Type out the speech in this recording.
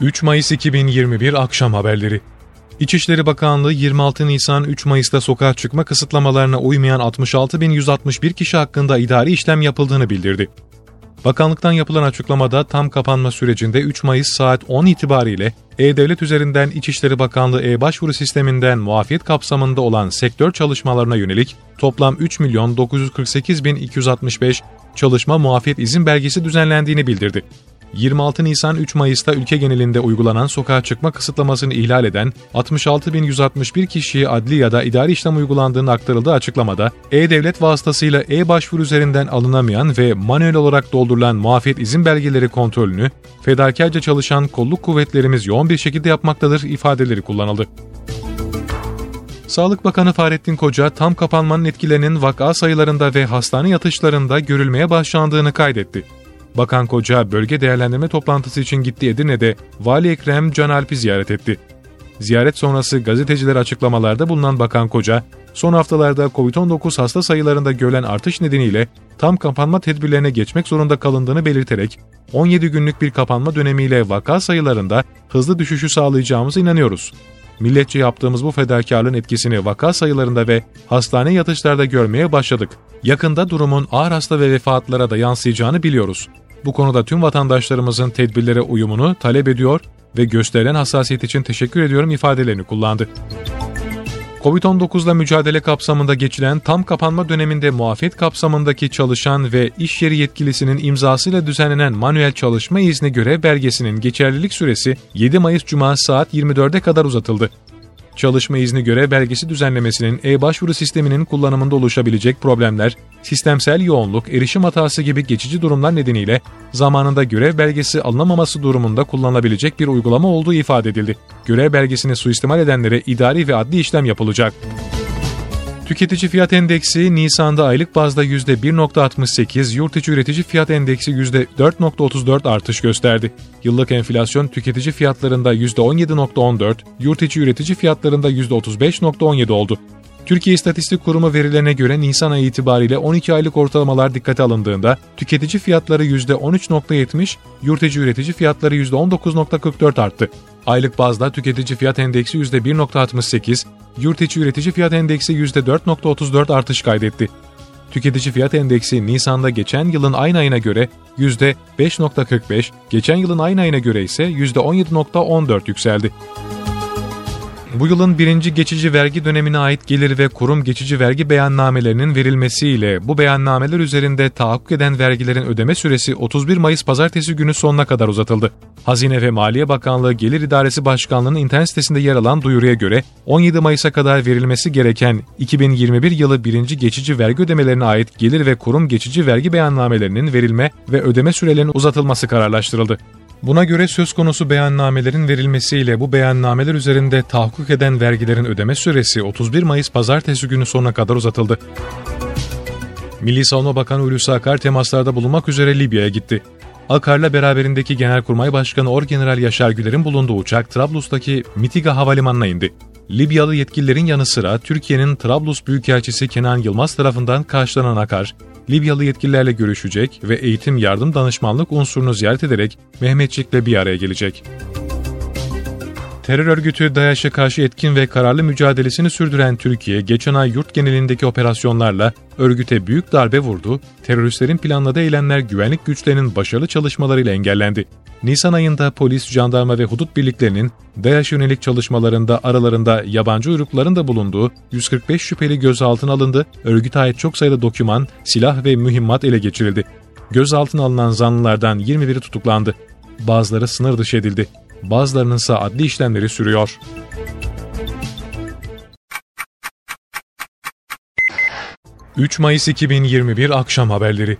3 Mayıs 2021 akşam haberleri. İçişleri Bakanlığı 26 Nisan 3 Mayıs'ta sokağa çıkma kısıtlamalarına uymayan 66.161 kişi hakkında idari işlem yapıldığını bildirdi. Bakanlıktan yapılan açıklamada tam kapanma sürecinde 3 Mayıs saat 10 itibariyle E-Devlet üzerinden İçişleri Bakanlığı e-başvuru sisteminden muafiyet kapsamında olan sektör çalışmalarına yönelik toplam 3 milyon 948 bin 265 çalışma muafiyet izin belgesi düzenlendiğini bildirdi. 26 Nisan 3 Mayıs'ta ülke genelinde uygulanan sokağa çıkma kısıtlamasını ihlal eden 66.161 kişiye adli ya da idari işlem uygulandığını aktarıldığı açıklamada, E-Devlet vasıtasıyla e-başvuru üzerinden alınamayan ve manuel olarak doldurulan muafiyet izin belgeleri kontrolünü fedakarca çalışan kolluk kuvvetlerimiz yoğun bir şekilde yapmaktadır ifadeleri kullanıldı. Sağlık Bakanı Fahrettin Koca, tam kapanmanın etkilerinin vaka sayılarında ve hastane yatışlarında görülmeye başlandığını kaydetti. Bakan Koca bölge değerlendirme toplantısı için gitti Edirne'de Vali Ekrem Can Alp'i ziyaret etti. Ziyaret sonrası gazetecilere açıklamalarda bulunan Bakan Koca, son haftalarda COVID-19 hasta sayılarında görülen artış nedeniyle tam kapanma tedbirlerine geçmek zorunda kalındığını belirterek 17 günlük bir kapanma dönemiyle vaka sayılarında hızlı düşüşü sağlayacağımıza inanıyoruz. Milletçe yaptığımız bu fedakarlığın etkisini vaka sayılarında ve hastane yatışlarda görmeye başladık. Yakında durumun ağır hasta ve vefatlara da yansıyacağını biliyoruz. Bu konuda tüm vatandaşlarımızın tedbirlere uyumunu talep ediyor ve gösterilen hassasiyet için teşekkür ediyorum ifadelerini kullandı. Covid-19 ile mücadele kapsamında geçilen tam kapanma döneminde muafiyet kapsamındaki çalışan ve iş yeri yetkilisinin imzasıyla düzenlenen manuel çalışma izni görev belgesinin geçerlilik süresi 7 Mayıs Cuma saat 24'e kadar uzatıldı çalışma izni görev belgesi düzenlemesinin e-başvuru sisteminin kullanımında oluşabilecek problemler, sistemsel yoğunluk, erişim hatası gibi geçici durumlar nedeniyle zamanında görev belgesi alınamaması durumunda kullanılabilecek bir uygulama olduğu ifade edildi. Görev belgesini suistimal edenlere idari ve adli işlem yapılacak. Tüketici fiyat endeksi Nisan'da aylık bazda %1.68, yurt içi üretici fiyat endeksi %4.34 artış gösterdi. Yıllık enflasyon tüketici fiyatlarında %17.14, yurt içi üretici fiyatlarında %35.17 oldu. Türkiye İstatistik Kurumu verilerine göre Nisan ayı itibariyle 12 aylık ortalamalar dikkate alındığında tüketici fiyatları %13.70, yurt içi üretici fiyatları %19.44 arttı. Aylık bazda tüketici fiyat endeksi %1.68, yurt içi üretici fiyat endeksi %4.34 artış kaydetti. Tüketici fiyat endeksi Nisan'da geçen yılın aynı ayına göre %5.45, geçen yılın aynı ayına göre ise %17.14 yükseldi. Bu yılın birinci geçici vergi dönemine ait gelir ve kurum geçici vergi beyannamelerinin verilmesiyle bu beyannameler üzerinde tahakkuk eden vergilerin ödeme süresi 31 Mayıs pazartesi günü sonuna kadar uzatıldı. Hazine ve Maliye Bakanlığı Gelir İdaresi Başkanlığı'nın internet sitesinde yer alan duyuruya göre 17 Mayıs'a kadar verilmesi gereken 2021 yılı birinci geçici vergi ödemelerine ait gelir ve kurum geçici vergi beyannamelerinin verilme ve ödeme sürelerinin uzatılması kararlaştırıldı. Buna göre söz konusu beyannamelerin verilmesiyle bu beyannameler üzerinde tahakkuk eden vergilerin ödeme süresi 31 Mayıs pazartesi günü sonuna kadar uzatıldı. Milli Savunma Bakanı Hulusi Akar temaslarda bulunmak üzere Libya'ya gitti. Akar'la beraberindeki Genelkurmay Başkanı Orgeneral Yaşar Güler'in bulunduğu uçak Trablus'taki Mitiga Havalimanı'na indi. Libyalı yetkililerin yanı sıra Türkiye'nin Trablus Büyükelçisi Kenan Yılmaz tarafından karşılanan Akar, Libyalı yetkililerle görüşecek ve eğitim yardım danışmanlık unsurunu ziyaret ederek Mehmetçik'le bir araya gelecek. Terör örgütü DAEŞ'e karşı etkin ve kararlı mücadelesini sürdüren Türkiye, geçen ay yurt genelindeki operasyonlarla örgüte büyük darbe vurdu, teröristlerin planladığı eylemler güvenlik güçlerinin başarılı çalışmalarıyla engellendi. Nisan ayında polis, jandarma ve hudut birliklerinin DAEŞ yönelik çalışmalarında aralarında yabancı uyrukların da bulunduğu 145 şüpheli gözaltına alındı, örgüte ait çok sayıda doküman, silah ve mühimmat ele geçirildi. Gözaltına alınan zanlılardan 21'i tutuklandı. Bazıları sınır dışı edildi. Bazılarının ise adli işlemleri sürüyor. ...3 Mayıs 2021 akşam haberleri